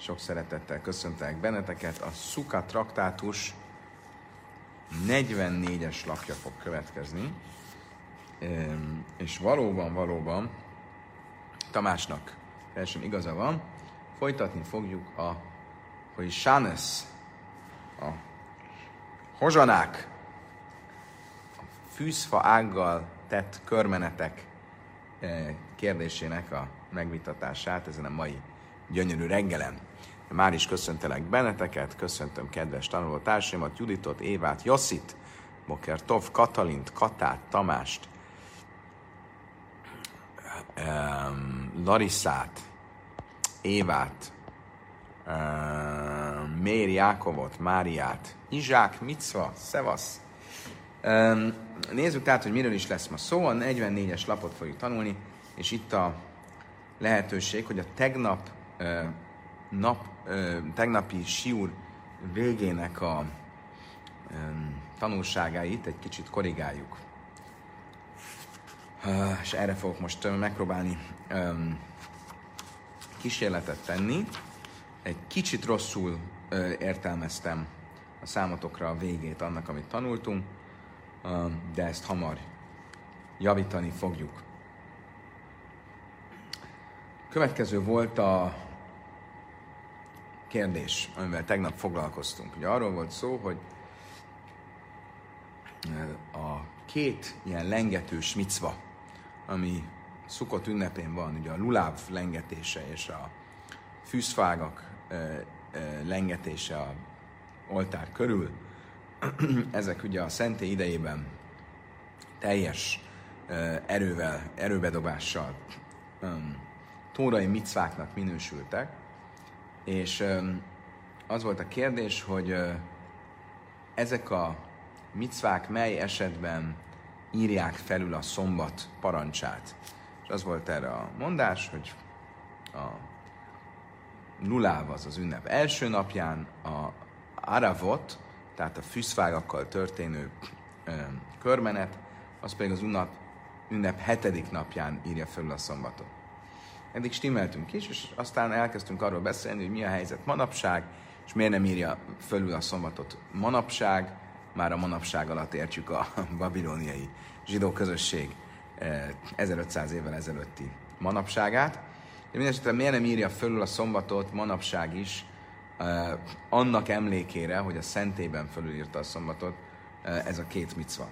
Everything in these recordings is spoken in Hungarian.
Sok szeretettel köszöntelek benneteket. A Szuka traktátus 44-es lapja fog következni. És valóban, valóban Tamásnak teljesen igaza van. Folytatni fogjuk a, hogy Sánes, a hozsanák, a fűzfa ággal tett körmenetek eh, kérdésének a megvitatását ezen a mai gyönyörű reggelen. Már is köszöntelek benneteket, köszöntöm kedves tanulótársaimat, Juditot, Évát, Josszit, Boker Tov, Katalint, Katát, Tamást, Larissát, Évát, Méri Jákovot, Máriát, Izsák, Micva, Szevasz. Nézzük tehát, hogy miről is lesz ma szó. A 44-es lapot fogjuk tanulni, és itt a lehetőség, hogy a tegnap nap, tegnapi siúr végének a tanulságait egy kicsit korrigáljuk. És erre fogok most megpróbálni kísérletet tenni. Egy kicsit rosszul értelmeztem a számotokra a végét annak, amit tanultunk, de ezt hamar javítani fogjuk. Következő volt a kérdés, amivel tegnap foglalkoztunk. Ugye arról volt szó, hogy a két ilyen lengetős micva, ami szukott ünnepén van, ugye a luláv lengetése és a fűzfágak lengetése a oltár körül, ezek ugye a szenté idejében teljes erővel, erőbedobással tórai micváknak minősültek, és az volt a kérdés, hogy ezek a micvák mely esetben írják felül a szombat parancsát. És az volt erre a mondás, hogy a luláv az az ünnep első napján, a aravot, tehát a fűszfágakkal történő körmenet, az pedig az ünnep, ünnep hetedik napján írja felül a szombatot. Eddig stimmeltünk is, és aztán elkezdtünk arról beszélni, hogy mi a helyzet manapság, és miért nem írja fölül a szombatot manapság, már a manapság alatt értjük a babiloniai zsidó közösség 1500 eh, évvel ezelőtti manapságát. De mindesetre miért nem írja fölül a szombatot manapság is, eh, annak emlékére, hogy a szentében fölülírta a szombatot, eh, ez a két micva.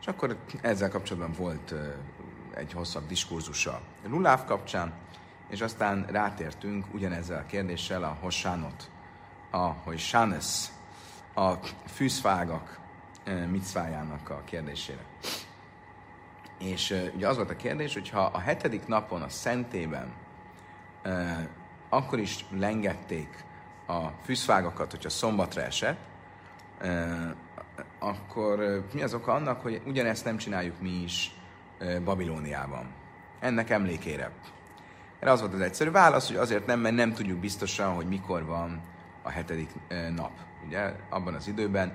És akkor ezzel kapcsolatban volt egy hosszabb diskurzusa Luláv kapcsán, és aztán rátértünk ugyanezzel a kérdéssel a Hossánot, a hogy Sánes, a fűszfágak micvájának a kérdésére. És ugye az volt a kérdés, hogy ha a hetedik napon a szentében akkor is lengették a fűszfágakat, hogyha szombatra esett, akkor mi az oka annak, hogy ugyanezt nem csináljuk mi is Babilóniában. Ennek emlékére. Erre az volt az egyszerű válasz, hogy azért nem, mert nem tudjuk biztosan, hogy mikor van a hetedik nap. Ugye abban az időben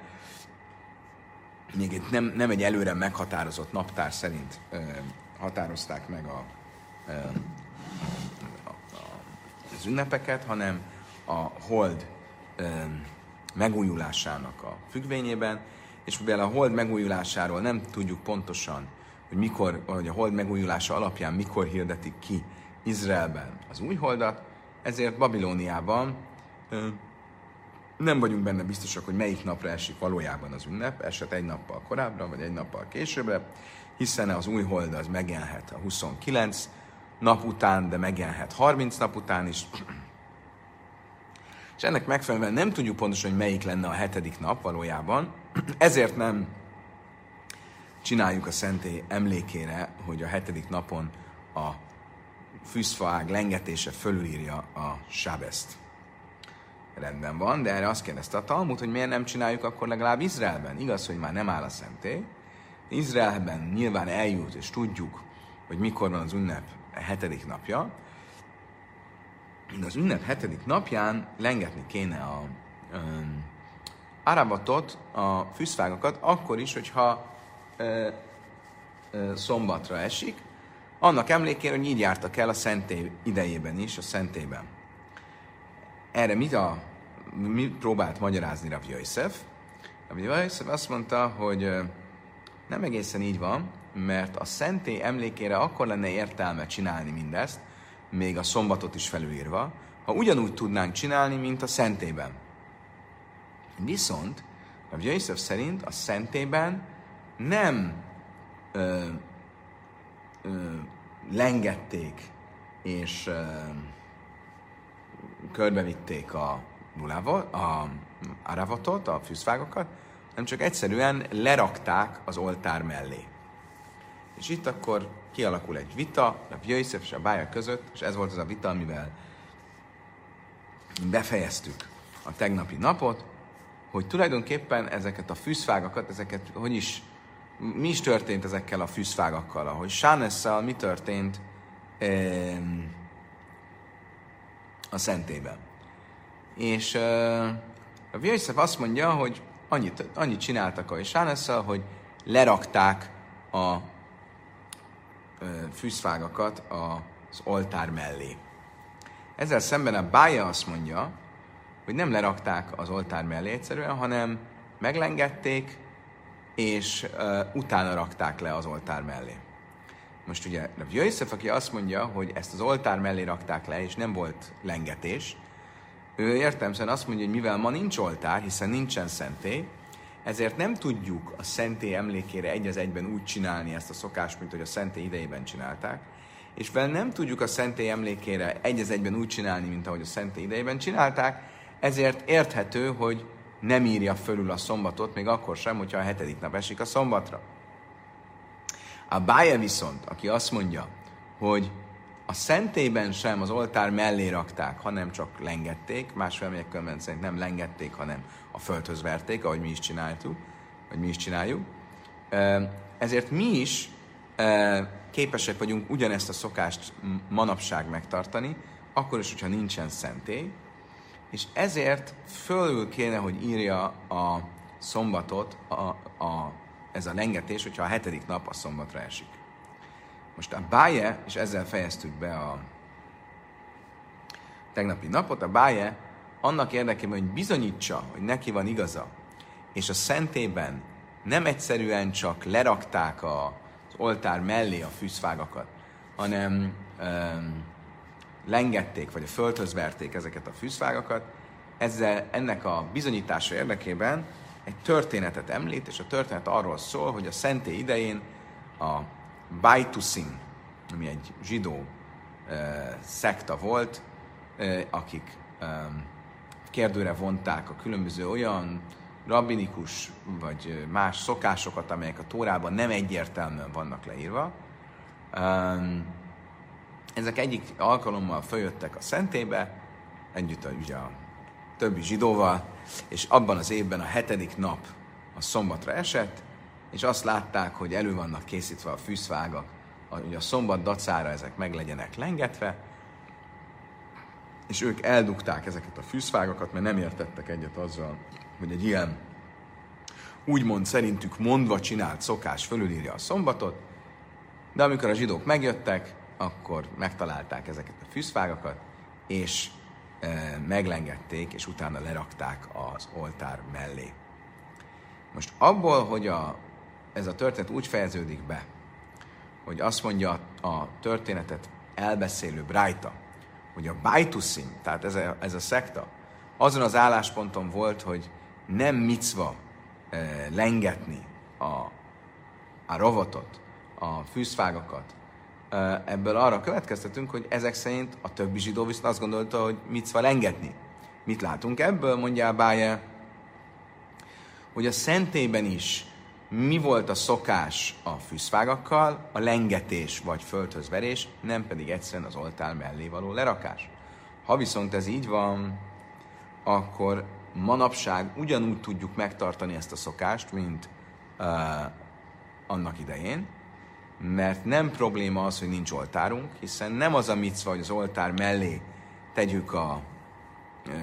még egy, nem, nem egy előre meghatározott naptár szerint ö, határozták meg a, ö, a, a, az ünnepeket, hanem a hold ö, megújulásának a függvényében, és mivel a hold megújulásáról nem tudjuk pontosan, hogy mikor, vagy a hold megújulása alapján mikor hirdetik ki Izraelben az új holdat, ezért Babilóniában nem vagyunk benne biztosak, hogy melyik napra esik valójában az ünnep, eset egy nappal korábbra, vagy egy nappal későbbre, hiszen az új hold az megjelenhet a 29 nap után, de megjelenhet 30 nap után is. És ennek megfelelően nem tudjuk pontosan, hogy melyik lenne a hetedik nap valójában, ezért nem csináljuk a szentély emlékére, hogy a hetedik napon a fűzfaág lengetése fölülírja a sábeszt rendben van, de erre azt kérdezte a Talmud, hogy miért nem csináljuk akkor legalább Izraelben. Igaz, hogy már nem áll a szentély. Izraelben nyilván eljut, és tudjuk, hogy mikor van az ünnep hetedik napja. Az ünnep hetedik napján lengetni kéne a um, arabatot, a fűszfágokat, akkor is, hogyha szombatra esik, annak emlékére, hogy így jártak el a szentély idejében is, a szentében. erre mit, a, mit próbált magyarázni Rav Yosef? Rav Yosef azt mondta, hogy nem egészen így van, mert a szentély emlékére akkor lenne értelme csinálni mindezt, még a szombatot is felülírva, ha ugyanúgy tudnánk csinálni, mint a szentében. Viszont a Yosef szerint a szentében nem ö, ö, lengették és ö, körbevitték a nulával, a aravatot, a fűszfágokat, hanem csak egyszerűen lerakták az oltár mellé. És itt akkor kialakul egy vita, a Jöjszef és a Bája között, és ez volt az a vita, amivel befejeztük a tegnapi napot, hogy tulajdonképpen ezeket a fűszfágakat, ezeket, hogy is, mi is történt ezekkel a fűszfágakkal, ahogy Sánesszel mi történt eh, a szentében. És eh, a Jöjszef azt mondja, hogy annyit, annyit csináltak a Sánesszel, hogy lerakták a fűszfágakat az oltár mellé. Ezzel szemben a bája azt mondja, hogy nem lerakták az oltár mellé egyszerűen, hanem meglengették, és uh, utána rakták le az oltár mellé. Most ugye a Jöjszef, aki azt mondja, hogy ezt az oltár mellé rakták le, és nem volt lengetés, ő értelmesen azt mondja, hogy mivel ma nincs oltár, hiszen nincsen szentély, ezért nem tudjuk a szentély emlékére egy az egyben úgy csinálni ezt a szokást, mint hogy a szentély idejében csinálták, és vel nem tudjuk a szentély emlékére egy az egyben úgy csinálni, mint ahogy a szentély idejében csinálták, ezért érthető, hogy nem írja fölül a szombatot, még akkor sem, hogyha a hetedik nap esik a szombatra. A Bája viszont, aki azt mondja, hogy a szentélyben sem az oltár mellé rakták, hanem csak lengették, más felményekkel szerint nem lengették, hanem a földhöz verték, ahogy mi is csináltuk, vagy mi is csináljuk. Ezért mi is képesek vagyunk ugyanezt a szokást manapság megtartani, akkor is, hogyha nincsen szentély, és ezért fölül kéne, hogy írja a szombatot a, a, ez a lengetés, hogyha a hetedik nap a szombatra esik. Most a báje, és ezzel fejeztük be a tegnapi napot, a báje annak érdekében, hogy bizonyítsa, hogy neki van igaza, és a szentében nem egyszerűen csak lerakták a, az oltár mellé a fűszfágakat, hanem um, lengették, vagy a földhöz verték ezeket a fűszfágakat, ezzel ennek a bizonyítása érdekében egy történetet említ, és a történet arról szól, hogy a szentély idején a Baitusin, ami egy zsidó uh, szekta volt, uh, akik um, kérdőre vonták a különböző olyan rabinikus vagy más szokásokat, amelyek a Tórában nem egyértelműen vannak leírva. Um, ezek egyik alkalommal följöttek a szentébe, együtt a, ugye a többi zsidóval, és abban az évben a hetedik nap a szombatra esett, és azt látták, hogy elő vannak készítve a fűszvágak, hogy a szombat dacára ezek meg legyenek lengetve, és ők eldugták ezeket a fűszvágakat, mert nem értettek egyet azzal, hogy egy ilyen úgymond szerintük mondva csinált szokás fölülírja a szombatot, de amikor a zsidók megjöttek, akkor megtalálták ezeket a fűszvágakat, és e, meglengették, és utána lerakták az oltár mellé. Most abból, hogy a, ez a történet úgy fejeződik be, hogy azt mondja a történetet elbeszélő Brájta, hogy a Bajtuszim, tehát ez a, ez a szekta, azon az állásponton volt, hogy nem micva e, lengetni a, a rovatot, a fűszfágakat. Ebből arra következtetünk, hogy ezek szerint a többi zsidó viszont azt gondolta, hogy micva lengetni. Mit látunk ebből, mondja Báje, hogy a szentében is mi volt a szokás a fűszfágakkal, a lengetés vagy földhöz verés, nem pedig egyszerűen az oltár mellé való lerakás. Ha viszont ez így van, akkor manapság ugyanúgy tudjuk megtartani ezt a szokást, mint uh, annak idején, mert nem probléma az, hogy nincs oltárunk, hiszen nem az a micva, hogy az oltár mellé tegyük a uh,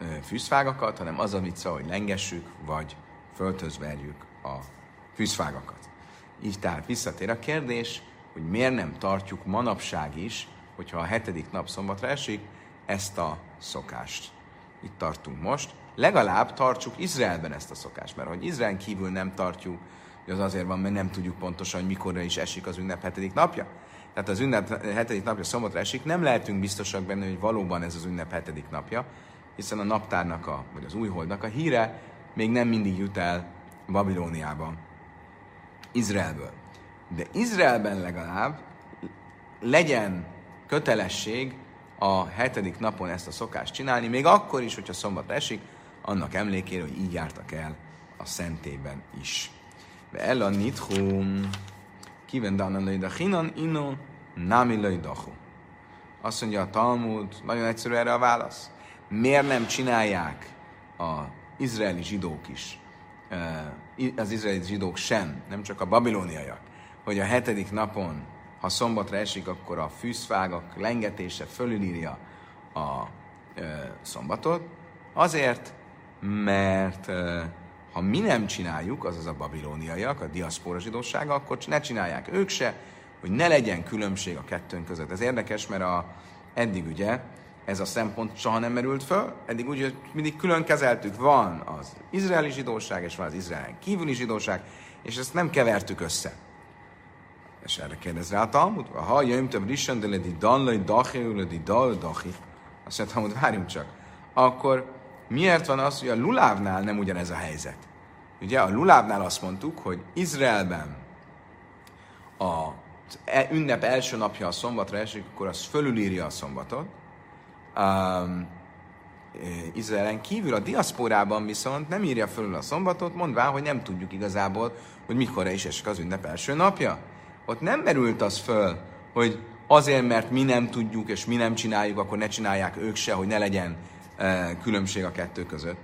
uh, fűszfágakat, hanem az a micva, hogy lengessük, vagy földhöz verjük a fűszfágakat. Így tehát visszatér a kérdés, hogy miért nem tartjuk manapság is, hogyha a hetedik nap szombatra esik, ezt a szokást. Itt tartunk most. Legalább tartsuk Izraelben ezt a szokást, mert hogy Izrael kívül nem tartjuk, az azért van, mert nem tudjuk pontosan, hogy mikorra is esik az ünnep hetedik napja. Tehát az ünnep hetedik napja szombatra esik, nem lehetünk biztosak benne, hogy valóban ez az ünnep hetedik napja, hiszen a naptárnak, a, vagy az újholdnak a híre még nem mindig jut el Babilóniába, Izraelből. De Izraelben legalább legyen kötelesség a hetedik napon ezt a szokást csinálni, még akkor is, hogyha szombat esik, annak emlékére, hogy így jártak el a szentében is. De el a nithum, kiven a hinan ino, nami Azt mondja a Talmud, nagyon egyszerű erre a válasz. Miért nem csinálják a izraeli zsidók is, az izraeli zsidók sem, nem csak a babilóniaiak, hogy a hetedik napon ha szombatra esik, akkor a fűszfágak lengetése fölülírja a szombatot. Azért, mert ha mi nem csináljuk, azaz a babilóniaiak, a diaszpora zsidósága, akkor ne csinálják ők se, hogy ne legyen különbség a kettőnk között. Ez érdekes, mert a, eddig ugye ez a szempont soha nem merült föl. Eddig úgy, hogy mindig külön kezeltük, van az izraeli zsidóság, és van az izraelen kívüli zsidóság, és ezt nem kevertük össze. És erre kérdez rá a Talmud. Ha jöjjön több risen, de ledi danlai dachi, ledi dal dachi. Azt mondja, Talmud, várjunk csak. Akkor miért van az, hogy a lulávnál nem ugyanez a helyzet? Ugye a lulávnál azt mondtuk, hogy Izraelben a e, ünnep első napja a szombatra esik, akkor az fölülírja a szombatot. Um, Izraelen kívül a diaszporában viszont nem írja fölül a szombatot, mondván, hogy nem tudjuk igazából, hogy mikor is esik az ünnep első napja ott nem merült az föl, hogy azért, mert mi nem tudjuk és mi nem csináljuk, akkor ne csinálják ők se, hogy ne legyen különbség a kettő között.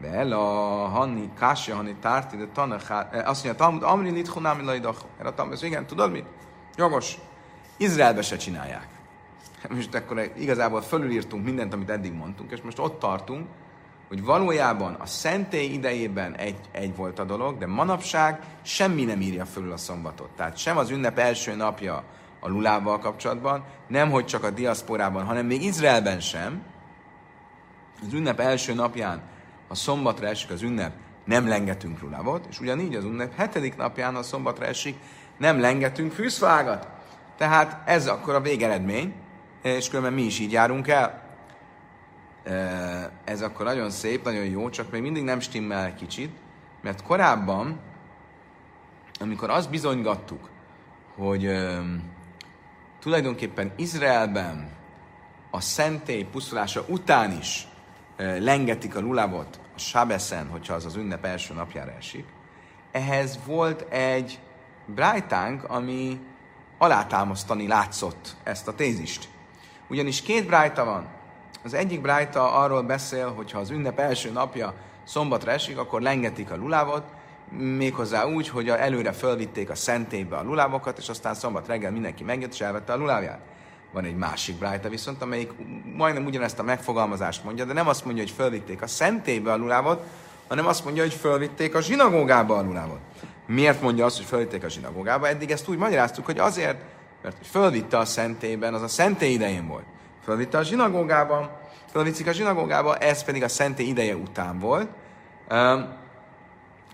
De a Hanni, Kásja, Hanni, Tárti, de Tanach, e, azt mondja, Talmud, Amri, Litchunami, Laidach. Erre a Talmud, igen, tudod mit? Jogos. Izraelbe se csinálják. Most akkor igazából fölülírtunk mindent, amit eddig mondtunk, és most ott tartunk, hogy valójában a szentély idejében egy, egy volt a dolog, de manapság semmi nem írja fölül a szombatot. Tehát sem az ünnep első napja a lulával kapcsolatban, nem hogy csak a diaszporában, hanem még Izraelben sem. Az ünnep első napján, a szombatra esik az ünnep, nem lengetünk lulávot, és ugyanígy az ünnep hetedik napján, a szombatra esik, nem lengetünk fűszfágat. Tehát ez akkor a végeredmény, és különben mi is így járunk el ez akkor nagyon szép, nagyon jó, csak még mindig nem stimmel kicsit, mert korábban, amikor azt bizonygattuk, hogy tulajdonképpen Izraelben a szentély pusztulása után is lengetik a lulávot a Sábeszen, hogyha az az ünnep első napjára esik, ehhez volt egy brájtánk, ami alátámasztani látszott ezt a tézist. Ugyanis két brájta van. Az egyik brájta arról beszél, hogy ha az ünnep első napja szombatra esik, akkor lengetik a lulávot, méghozzá úgy, hogy előre fölvitték a szentélybe a lulávokat, és aztán szombat reggel mindenki megjött és elvette a lulávját. Van egy másik brájta viszont, amelyik majdnem ugyanezt a megfogalmazást mondja, de nem azt mondja, hogy fölvitték a szentélybe a lulávot, hanem azt mondja, hogy fölvitték a zsinagógába a lulávot. Miért mondja azt, hogy fölvitték a zsinagógába? Eddig ezt úgy magyaráztuk, hogy azért, mert hogy fölvitte a szentélyben, az a szentély idején volt. Fölvitte a zsinagógába, fölvicik a zsinagógába, ez pedig a szentély ideje után volt,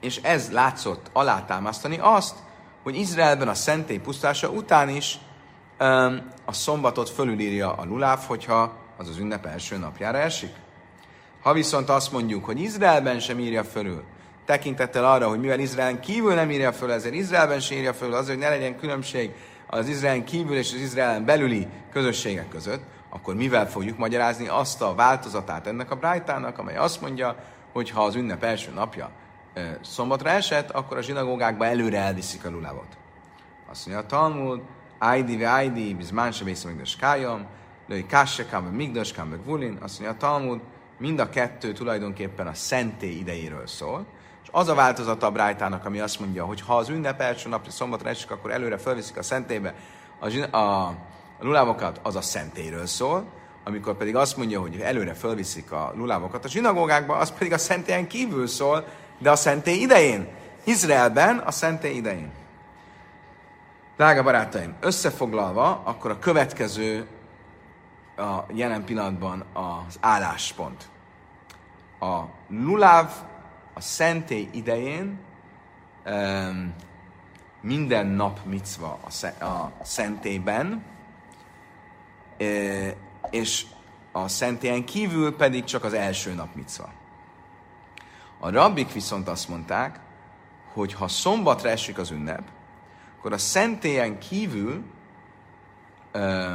és ez látszott alátámasztani azt, hogy Izraelben a szentély pusztása után is a szombatot fölülírja a luláv, hogyha az az ünnep első napjára esik. Ha viszont azt mondjuk, hogy Izraelben sem írja fölül, tekintettel arra, hogy mivel Izraelen kívül nem írja föl, ezért Izraelben sem írja föl, azért, hogy ne legyen különbség az Izraelen kívül és az Izraelen belüli közösségek között, akkor mivel fogjuk magyarázni azt a változatát ennek a brájtának, amely azt mondja, hogy ha az ünnep első napja szombatra esett, akkor a zsinagógákba előre elviszik a lulávot. Azt mondja a Talmud, Aidi ve Aidi, bizmán se vészem migdas kájam, lőj kásse kám, migdas kám, vulin, azt mondja a Talmud, mind a kettő tulajdonképpen a szentély idejéről szól, és az a változata a brájtának, ami azt mondja, hogy ha az ünnep első napja szombatra esik, akkor előre felviszik a szentélybe a, a a lulávokat az a szentéről szól, amikor pedig azt mondja, hogy előre fölviszik a lulávokat a zsinagógákba, az pedig a szentélyen kívül szól, de a szentély idején. Izraelben a szentély idején. Drága barátaim, összefoglalva, akkor a következő a jelen pillanatban az álláspont. A luláv a szentély idején minden nap micva a, a szentélyben, és a szentélyen kívül pedig csak az első nap micva. A rabbik viszont azt mondták, hogy ha szombatra esik az ünnep, akkor a szentélyen kívül, ö,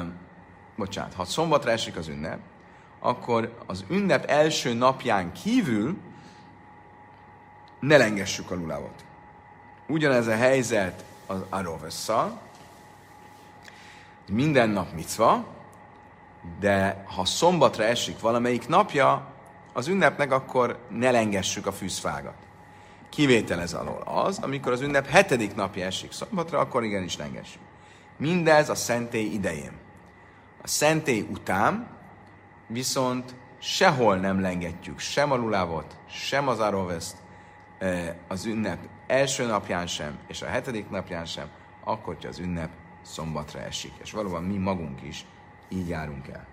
bocsánat, ha szombatra esik az ünnep, akkor az ünnep első napján kívül ne lengessük a lulávot. Ugyanez a helyzet az arovesszal, minden nap micva, de ha szombatra esik valamelyik napja az ünnepnek, akkor ne lengessük a fűzfágat. Kivétel ez alól az, amikor az ünnep hetedik napja esik szombatra, akkor igenis lengessük. Mindez a szentély idején. A szentély után viszont sehol nem lengetjük sem a lulávot, sem az aroveszt, az ünnep első napján sem, és a hetedik napján sem, akkor, hogy az ünnep szombatra esik. És valóban mi magunk is így járunk el.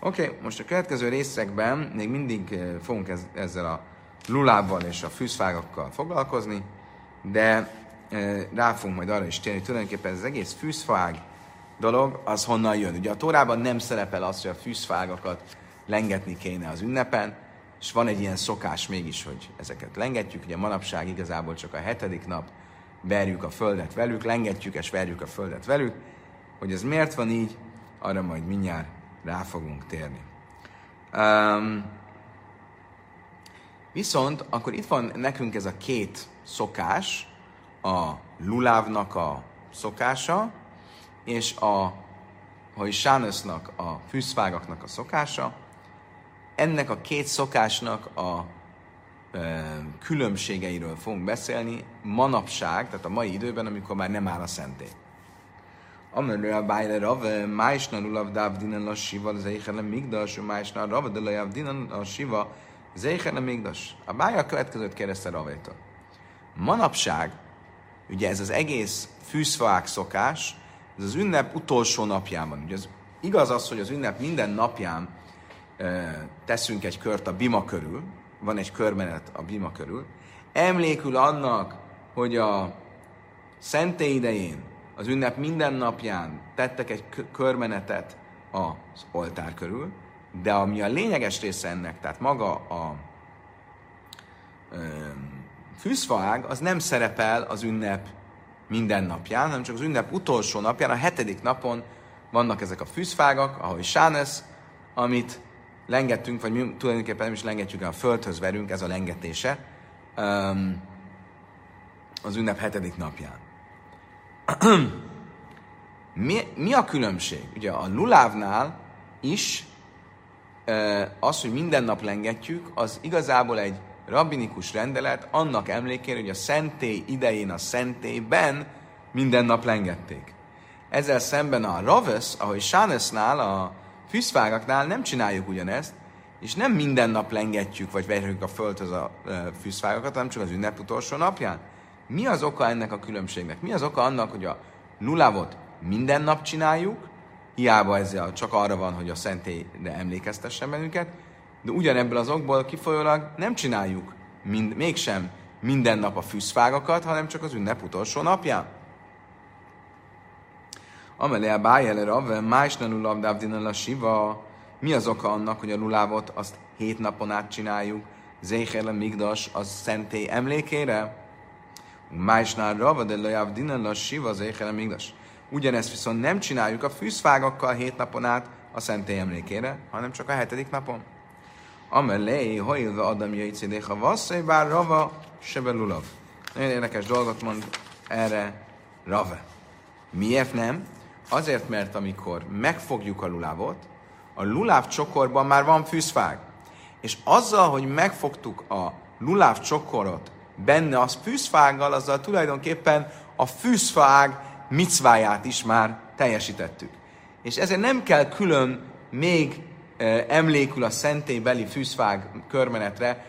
Oké, okay, most a következő részekben még mindig fogunk ez, ezzel a lulával és a fűzfágakkal foglalkozni, de rá fogunk majd arra is térni, tulajdonképpen ez az egész fűzfág dolog, az honnan jön. Ugye a Tórában nem szerepel az, hogy a fűzfágakat lengetni kéne az ünnepen, és van egy ilyen szokás mégis, hogy ezeket lengetjük. Ugye manapság igazából csak a hetedik nap verjük a földet velük, lengetjük és verjük a földet velük. Hogy ez miért van így, arra majd mindjárt rá fogunk térni. Um, viszont akkor itt van nekünk ez a két szokás, a lulávnak a szokása, és a hogy Sánösznak, a fűszfágaknak a szokása, ennek a két szokásnak a e, különbségeiről fogunk beszélni manapság, tehát a mai időben, amikor már nem áll a szentély. Amerre a bájle rav, májsna lulav dávdinan a siva, zeichele migdas, májsna rav, de lajavdinan a siva, zeichele migdas. A bája a következőt kérdezte Ravétól. Manapság, ugye ez az egész fűszfák szokás, ez az ünnep utolsó napjában. Ugye az, igaz az, hogy az ünnep minden napján teszünk egy kört a bima körül, van egy körmenet a bima körül, emlékül annak, hogy a szentély idején, az ünnep minden napján tettek egy körmenetet az oltár körül, de ami a lényeges része ennek, tehát maga a ö, fűzfaág, az nem szerepel az ünnep minden napján, hanem csak az ünnep utolsó napján, a hetedik napon vannak ezek a fűzfágak, ahogy Sánesz, amit lengettünk, vagy mi tulajdonképpen nem is lengetjük, a földhöz verünk, ez a lengetése, az ünnep hetedik napján. mi, mi a különbség? Ugye a lulávnál is az, hogy minden nap lengetjük, az igazából egy rabbinikus rendelet annak emlékére, hogy a szentély idején a szentélyben minden nap lengették. Ezzel szemben a Raves, ahogy Sánesznál, a fűszfágaknál nem csináljuk ugyanezt, és nem minden nap lengetjük, vagy verjük a földhöz a fűszfágakat, hanem csak az ünnep utolsó napján. Mi az oka ennek a különbségnek? Mi az oka annak, hogy a lulávot minden nap csináljuk, hiába ez csak arra van, hogy a szentélyre emlékeztessen bennünket, de ugyanebből az okból kifolyólag nem csináljuk mind, mégsem minden nap a fűszfágakat, hanem csak az ünnep utolsó napján. Amelé a bájele rave, májsna lulav dávdinan a siva. Mi az oka annak, hogy a lulávot azt hét napon át csináljuk? Zécherle migdas, az szentély emlékére? Májsna rava, de lajav dinan a siva, zécherle migdas. Ugyanezt viszont nem csináljuk a fűszfágakkal hét napon át a szentély emlékére, hanem csak a hetedik napon. Amelé, hajlva adam jöjtszédéha vasszai, bár rava, sebe lulav. Nagyon érdekes dolgot mond erre Rave. Miért nem? Azért, mert amikor megfogjuk a lulávot, a luláv csokorban már van fűszfág. És azzal, hogy megfogtuk a luláv csokorot benne az fűszfággal, azzal tulajdonképpen a fűszfág micváját is már teljesítettük. És ezért nem kell külön még emlékül a szentélybeli fűszfág körmenetre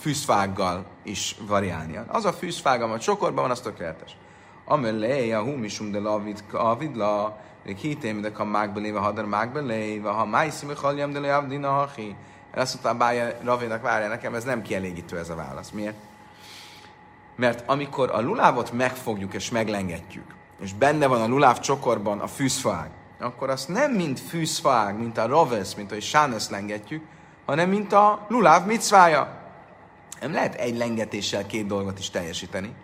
fűszfággal is variálnia. Az a fűszfág, ami a csokorban van, az tökéletes. Amelé a humisum de lavid kavidla, hitém, de ha mágbeléve, hadar mágbeléve, ha májszi, mi haljam, de lejav dina hachi. Azt mondta bája Ravénak, várja nekem, ez nem kielégítő ez a válasz. Miért? Mert amikor a lulávot megfogjuk és meglengetjük, és benne van a luláv csokorban a fűzfaág, akkor azt nem mint fűzfaág, mint a rovesz, mint a sánes lengetjük, hanem mint a luláv micvája. Nem lehet egy lengetéssel két dolgot is teljesíteni.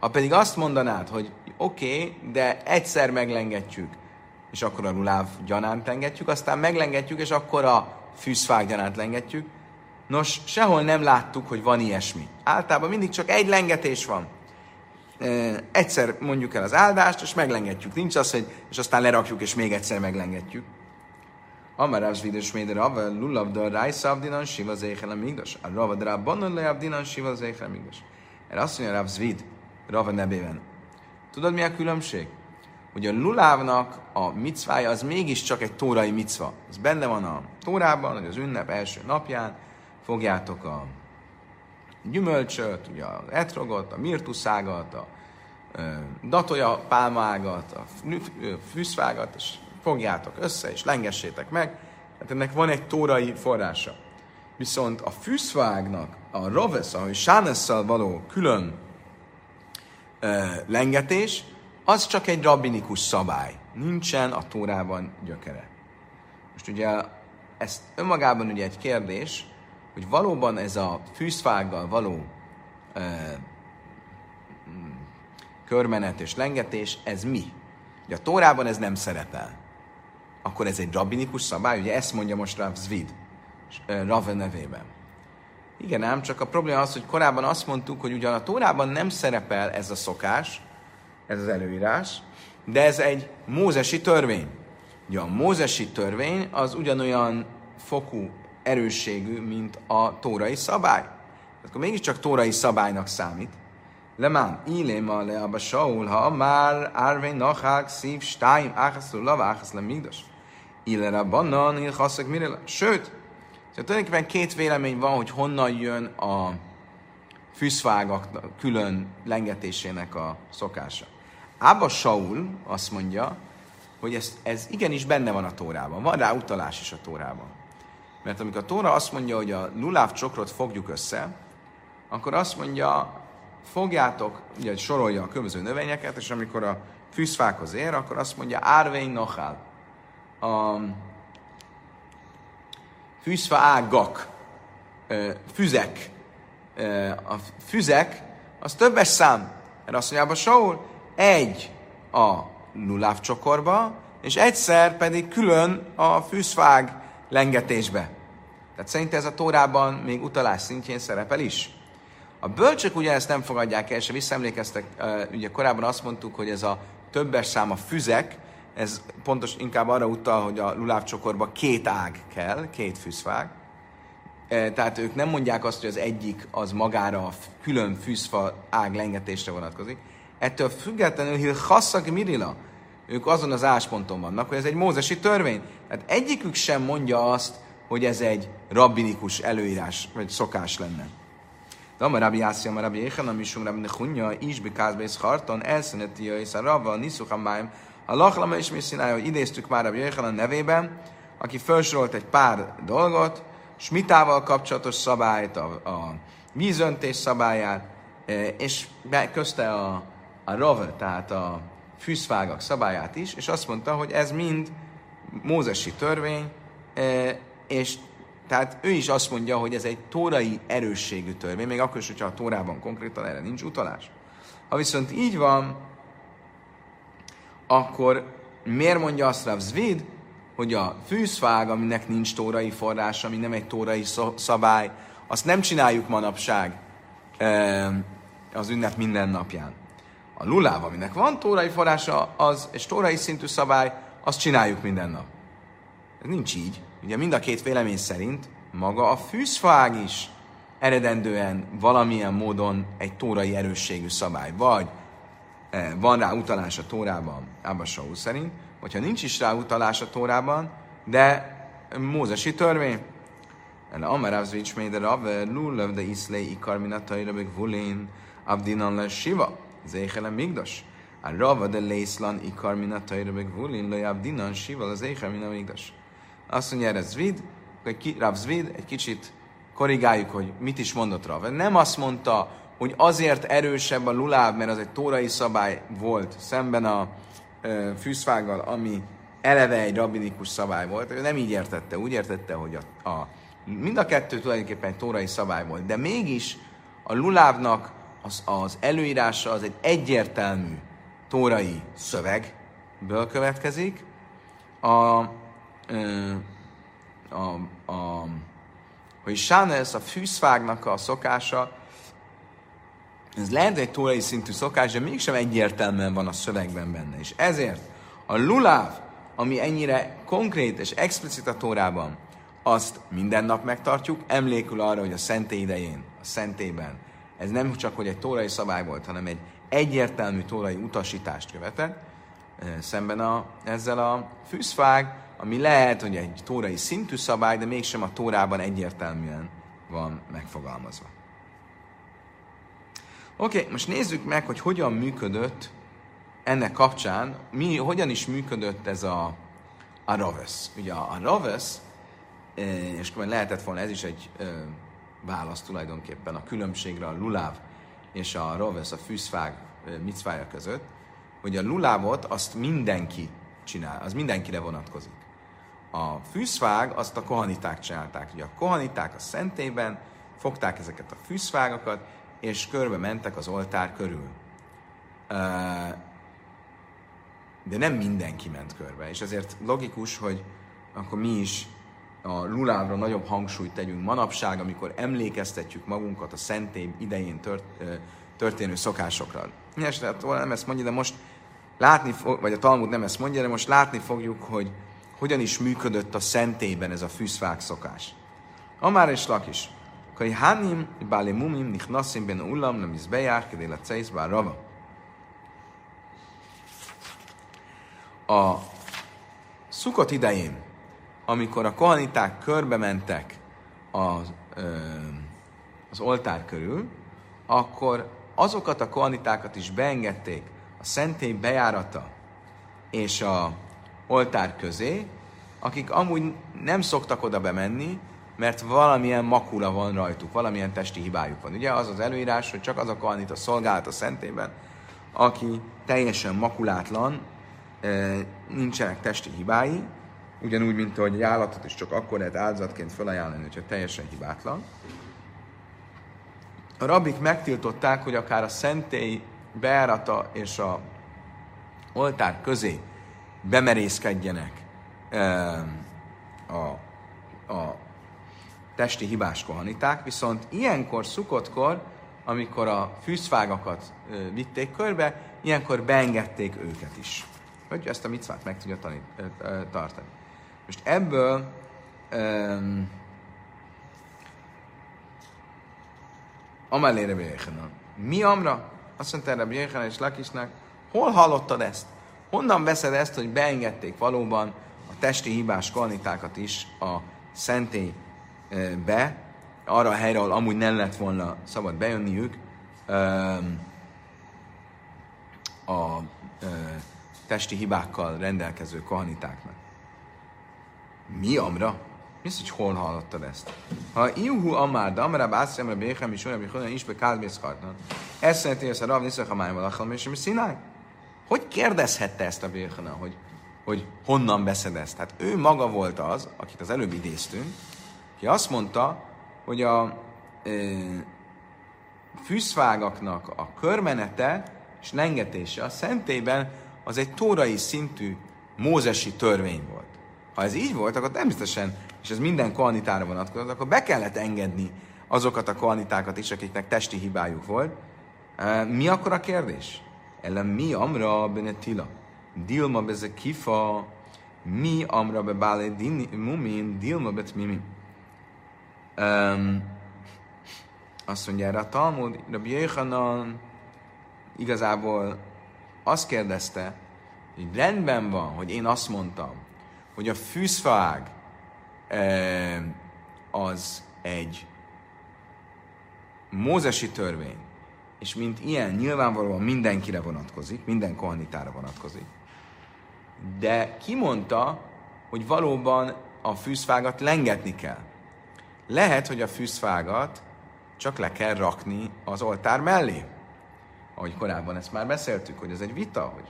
Ha pedig azt mondanád, hogy oké, okay, de egyszer meglengetjük, és akkor a luláv gyanánt lengetjük, aztán meglengetjük, és akkor a fűzfák gyanánt lengetjük. Nos, sehol nem láttuk, hogy van ilyesmi. Általában mindig csak egy lengetés van. Egyszer mondjuk el az áldást, és meglengetjük. Nincs az, hogy és aztán lerakjuk, és még egyszer meglengetjük. Amar Rav Zvides Méde Rav Lulav da Rájsza Abdinan Siva Zéchelem Migdas. A Rav Dra Banon Le Abdinan Siva Zéchelem Migdas. Erre azt mondja Rav Zvid Rav nevében. Tudod mi a különbség? Hogy a lulávnak a micvája az mégiscsak egy tórai micva. Ez benne van a tórában, hogy az ünnep első napján fogjátok a gyümölcsöt, ugye az etrogot, a mirtuszágat, a datoja pálmágat, a fűszvágat, és fogjátok össze, és lengessétek meg. Hát ennek van egy tórai forrása. Viszont a fűszvágnak a rovesz, ahogy sánesszal való külön ö, lengetés, az csak egy rabbinikus szabály. Nincsen a tórában gyökere. Most ugye ez önmagában ugye egy kérdés, hogy valóban ez a fűszfággal való ö, körmenet és lengetés, ez mi? Ugye a Tórában ez nem szerepel. Akkor ez egy rabbinikus szabály, ugye ezt mondja most Rav Zvid, Rav nevében. Igen, ám, csak a probléma az, hogy korábban azt mondtuk, hogy ugyan a Tórában nem szerepel ez a szokás, ez az előírás, de ez egy mózesi törvény. Ugye a mózesi törvény az ugyanolyan fokú erősségű, mint a tórai szabály. Akkor mégiscsak tórai szabálynak számít. Lemán, iléma le abba Saul, ha már árvé nachák szív stáim áhaszul lava áhasz le migdos. Illere bannan, ilhaszak mire Sőt, tehát tulajdonképpen két vélemény van, hogy honnan jön a fűszvágak külön lengetésének a szokása. Ába Saul azt mondja, hogy ez, ez igenis benne van a tórában. Van rá utalás is a tórában. Mert amikor a Tóra azt mondja, hogy a luláv csokrot fogjuk össze, akkor azt mondja, fogjátok, ugye sorolja a különböző növényeket, és amikor a fűszfákhoz ér, akkor azt mondja, árvény nohál. A fűszfa ágak, füzek. A füzek, az többes szám. Erre azt mondja, Saul, egy a luláv csokorba, és egyszer pedig külön a fűszfág lengetésbe. Tehát szerintem ez a Tórában még utalás szintjén szerepel is. A bölcsök ugye ezt nem fogadják el, és visszaemlékeztek, ugye korábban azt mondtuk, hogy ez a többes szám a füzek, ez pontos inkább arra utal, hogy a luláv csokorba két ág kell, két fűszfág. Tehát ők nem mondják azt, hogy az egyik az magára a külön fűszfa ág lengetésre vonatkozik. Ettől függetlenül, hogy hasszak mirila, ők azon az ásponton vannak, hogy ez egy mózesi törvény. Tehát egyikük sem mondja azt, hogy ez egy rabbinikus előírás, vagy szokás lenne. De a Rabbi Yassi, a Rabbi Échen, a Misum Rabbi Nechunya, is bekázbe és harton, elszeneti jöjsz a Rabba, a Niszuchamáim, a Lachlama és Misszinája, hogy idéztük már Rabbi Échen a nevében, aki felsorolt egy pár dolgot, smitával kapcsolatos szabályt, a, a vízöntés szabályát, e, és közte a, a rov, tehát a fűszfágak szabályát is, és azt mondta, hogy ez mind mózesi törvény, e, és tehát ő is azt mondja, hogy ez egy tórai erősségű törvény, még akkor is, hogyha a tórában konkrétan erre nincs utalás. Ha viszont így van, akkor miért mondja azt Rav Zvid, hogy a fűszfág, aminek nincs tórai forrás, ami nem egy tórai szabály, azt nem csináljuk manapság az ünnep minden napján. A luláv, aminek van tórai forrása, az, és tórai szintű szabály, azt csináljuk minden nap. Ez nincs így. Ugye mind a két vélemény szerint maga a fűszfág is eredendően valamilyen módon egy tórai erősségű szabály. Vagy eh, van rá utalás a tórában, Abba Saul szerint, vagy nincs is rá utalás a tórában, de mózesi törvény. El Amar Avzvics Méder Ave, Lullav de Iszlé Ikar Minatai Rebek Vulén, Abdinan le Siva, Zéhelem Migdos. a rava de lészlan ikar min a tajra meg vulin lejább dinan sival az éhe min a mégdas. Azt mondja erre Zvid, hogy Rav Zvid, egy kicsit korrigáljuk, hogy mit is mondott Rav. Nem azt mondta, hogy azért erősebb a luláv, mert az egy tórai szabály volt szemben a e, fűszfággal, ami eleve egy rabinikus szabály volt. Ő nem így értette, úgy értette, hogy a, a mind a kettő tulajdonképpen egy tórai szabály volt, de mégis a lulávnak az, az előírása az egy egyértelmű tórai szövegből következik. A, a, a, hogy Sánesz, a fűszfágnak a szokása, ez lehet egy tórai szintű szokás, de mégsem egyértelműen van a szövegben benne. És ezért a luláv, ami ennyire konkrét és explicit a tórában, azt minden nap megtartjuk, emlékül arra, hogy a szentély idején, a szentében, ez nem csak hogy egy tórai szabály volt, hanem egy egyértelmű tórai utasítást követett, szemben a, ezzel a fűszfág, ami lehet, hogy egy tórai szintű szabály, de mégsem a tórában egyértelműen van megfogalmazva. Oké, okay, most nézzük meg, hogy hogyan működött ennek kapcsán, mi, hogyan is működött ez a, a ravesz. Ugye a, a ravesz, és akkor lehetett volna ez is egy válasz tulajdonképpen a különbségre a luláv és a ravesz, a fűszfág micvája között, hogy a lulávot azt mindenki csinál, az mindenkire vonatkozik. A fűszfág azt a kohaniták csinálták. Ugye a kohaniták a szentében fogták ezeket a fűszfágokat, és körbe mentek az oltár körül. De nem mindenki ment körbe, és ezért logikus, hogy akkor mi is a lulávra nagyobb hangsúlyt tegyünk manapság, amikor emlékeztetjük magunkat a szentély idején tört, történő szokásokra. Mindenesetre nem ezt mondja, de most látni fog, vagy a Talmud nem ezt mondja, de most látni fogjuk, hogy hogyan is működött a szentélyben ez a fűszfák szokás. Amár és Lakis. Kai hanim báli mumim nichnasim ben ulam nem is bejár, kedél a cejsz bár rava. A szukott idején, amikor a kohaniták körbe mentek az, ö, az oltár körül, akkor azokat a kohanitákat is beengedték a szentély bejárata és a oltár közé, akik amúgy nem szoktak oda bemenni, mert valamilyen makula van rajtuk, valamilyen testi hibájuk van. Ugye az az előírás, hogy csak az a kohanita szolgált a szentében, aki teljesen makulátlan, nincsenek testi hibái, ugyanúgy, mint ahogy egy állatot is csak akkor lehet áldozatként felajánlani, hogyha teljesen hibátlan. A rabik megtiltották, hogy akár a szentély beárata és a oltár közé bemerészkedjenek a, a testi hibás kohaniták, viszont ilyenkor, szukottkor, amikor a fűszfágakat vitték körbe, ilyenkor beengedték őket is. Hogy ezt a micvát meg tudja tanít, tartani. Most ebből um, Amelére Bjéhenan. Mi amra? Azt mondta erre Bjéhenan és Lakisnak, hol hallottad ezt? Honnan veszed ezt, hogy beengedték valóban a testi hibás kohanitákat is a szentély be, arra a helyre, ahol amúgy nem lett volna szabad bejönniük, a testi hibákkal rendelkező kohanitáknak. Mi amra? Mi az, hogy hol hallottad ezt? Ha Iuhu Amár, de Amaráb Ászriamra Béchem is olyan, hogy is be Kádbészhartnan. Ezt szereti, hogy a Rav Niszak Hamájval Achal, és mi színál? Hogy kérdezhette ezt a Béchana, hogy, hogy honnan veszed ezt? Hát ő maga volt az, akit az előbb idéztünk, ki azt mondta, hogy a e, fűszvágaknak a körmenete és lengetése a szentében az egy tórai szintű mózesi törvény volt. Ha ez így volt, akkor természetesen, és ez minden koanitára vonatkozott, akkor be kellett engedni azokat a koanitákat is, akiknek testi hibájuk volt. Mi akkor a kérdés? Amra benetila? Dilma beze kifa, mi amra be bále mumin, dilma bet mimi. Um, azt mondja erre a Talmud, Rabbi Yechanan igazából azt kérdezte, hogy rendben van, hogy én azt mondtam, hogy a fűszfág az egy mózesi törvény, és mint ilyen nyilvánvalóan mindenkire vonatkozik, minden kohanitára vonatkozik. De kimondta, hogy valóban a fűszfágat lengetni kell. Lehet, hogy a fűszfágat csak le kell rakni az oltár mellé. Ahogy korábban ezt már beszéltük, hogy ez egy vita, hogy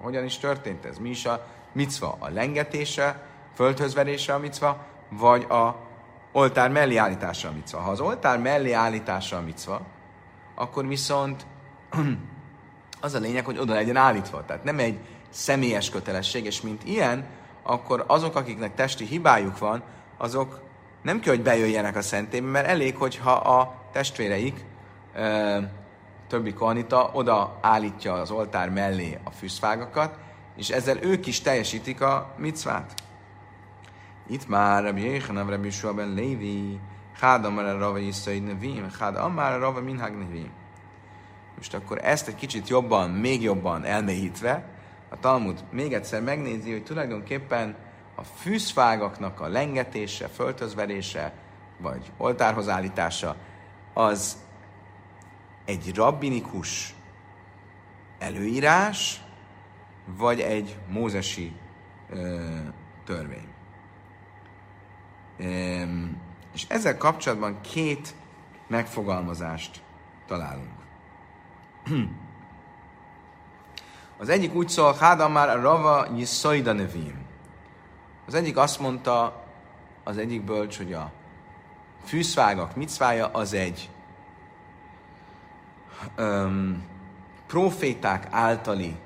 hogyan is történt ez, mi is a micva, a lengetése, földhözverése a micva, vagy a oltár mellé állítása a micva. Ha az oltár mellé állítása a micva, akkor viszont az a lényeg, hogy oda legyen állítva. Tehát nem egy személyes kötelesség, és mint ilyen, akkor azok, akiknek testi hibájuk van, azok nem kell, hogy bejöjjenek a szentélybe, mert elég, hogyha a testvéreik, ö, többi kohanita oda állítja az oltár mellé a fűszfágakat, és ezzel ők is teljesítik a micvát. Itt már Rabbi Yechanan, Rabbi Lévi, Hád amar rava iszai nevim, Hád amar rava minhag nevim. Most akkor ezt egy kicsit jobban, még jobban elmélyítve, a Talmud még egyszer megnézi, hogy tulajdonképpen a fűszfágaknak a lengetése, föltözverése, vagy oltárhoz állítása, az egy rabbinikus előírás, vagy egy mózesi ö, törvény. Üm, és ezzel kapcsolatban két megfogalmazást találunk. Az egyik úgy szól, Hádam a Rava Yisoida nevim. Az egyik azt mondta, az egyik bölcs, hogy a fűszvágak micvája az egy um, proféták általi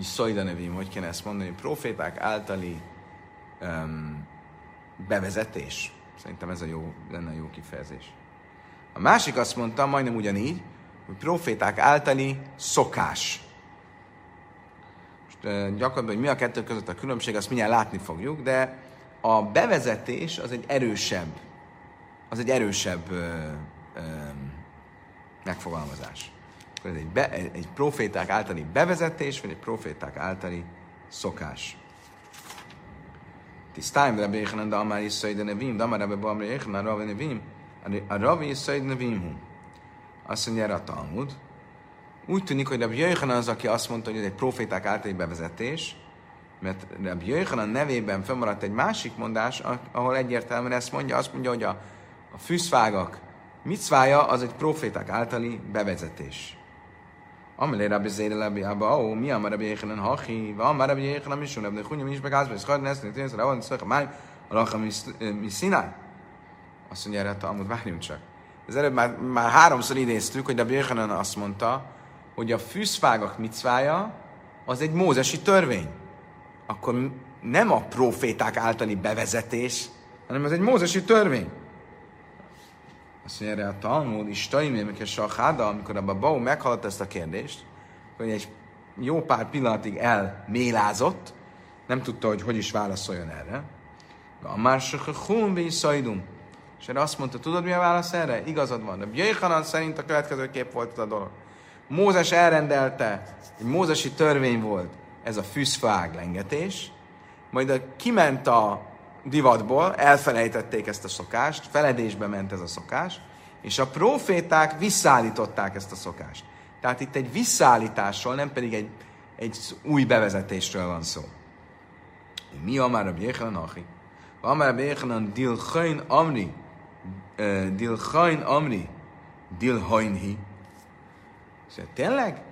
uh, Yisoida nevim, hogy kéne ezt mondani, proféták általi um, bevezetés. Szerintem ez a jó, lenne a jó kifejezés. A másik azt mondta, majdnem ugyanígy, hogy proféták általi szokás. Most gyakorlatilag, hogy mi a kettő között a különbség, azt mindjárt látni fogjuk, de a bevezetés az egy erősebb, az egy erősebb ö, ö, megfogalmazás. Ez egy, be, egy proféták általi bevezetés, vagy egy proféták általi szokás. Tisztáim, Rabbi Yechanan, de Amár Iszai, de Nevim, de Amár Rabbi Bamri Yechanan, Rabbi Nevim, a Ravi Iszai, Nevimhu. Azt mondja erre a Talmud. Úgy tűnik, hogy Rabbi Yechanan az, aki azt mondta, hogy ez egy proféták általi bevezetés, mert Rabbi Yechanan nevében fennmaradt egy másik mondás, ahol egyértelműen ezt mondja, azt mondja, hogy a, a fűszvágak micvája az egy proféták általi bevezetés. Amelé Rabbi Zéde Rabbi Abba, ó, mi amar Rabbi Yechanan hachi, va amar Rabbi Yechanan mishu, Rabbi Chunya mis begázba, és neszni, tényleg, hogy van szöke máj, alacha mi színál. Azt mondja erre a Talmud, várjunk csak. Ez előbb már, már háromszor idéztük, hogy Rabbi Yechanan azt mondta, hogy a fűszfágak micvája az egy mózesi törvény. Akkor nem a proféták általi bevezetés, hanem ez egy mózesi törvény. Azt mondja erre a Talmud, is Taimé, a Háda, amikor a Bau meghallott ezt a kérdést, hogy egy jó pár pillanatig elmélázott, nem tudta, hogy hogy is válaszoljon erre. A másik a hun szajdum. És erre azt mondta, tudod mi a válasz erre? Igazad van. De Jöjjhanan szerint a következő kép volt a dolog. Mózes elrendelte, egy mózesi törvény volt ez a fűszfág lengetés, majd a, kiment a divatból, elfelejtették ezt a szokást, feledésbe ment ez a szokás, és a proféták visszaállították ezt a szokást. Tehát itt egy visszaállításról, nem pedig egy, egy új bevezetésről van szó. Mi a már a Bjéchanan achi? Van már a Bjéchanan dilchain amri, dilchain amri, dilhainhi. Szóval tényleg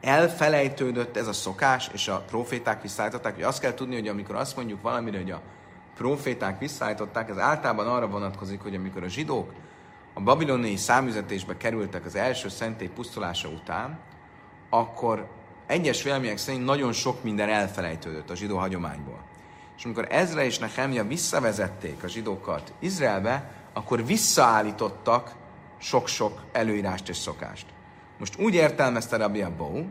elfelejtődött ez a szokás, és a proféták visszaállították, hogy azt kell tudni, hogy amikor azt mondjuk valamire, hogy a proféták visszaállították, ez általában arra vonatkozik, hogy amikor a zsidók a babiloniai számüzetésbe kerültek az első szentély pusztulása után, akkor egyes vélemények szerint nagyon sok minden elfelejtődött a zsidó hagyományból. És amikor Ezra és Nehemia visszavezették a zsidókat Izraelbe, akkor visszaállítottak sok-sok előírást és szokást. Most úgy értelmezte Rabbi Abou,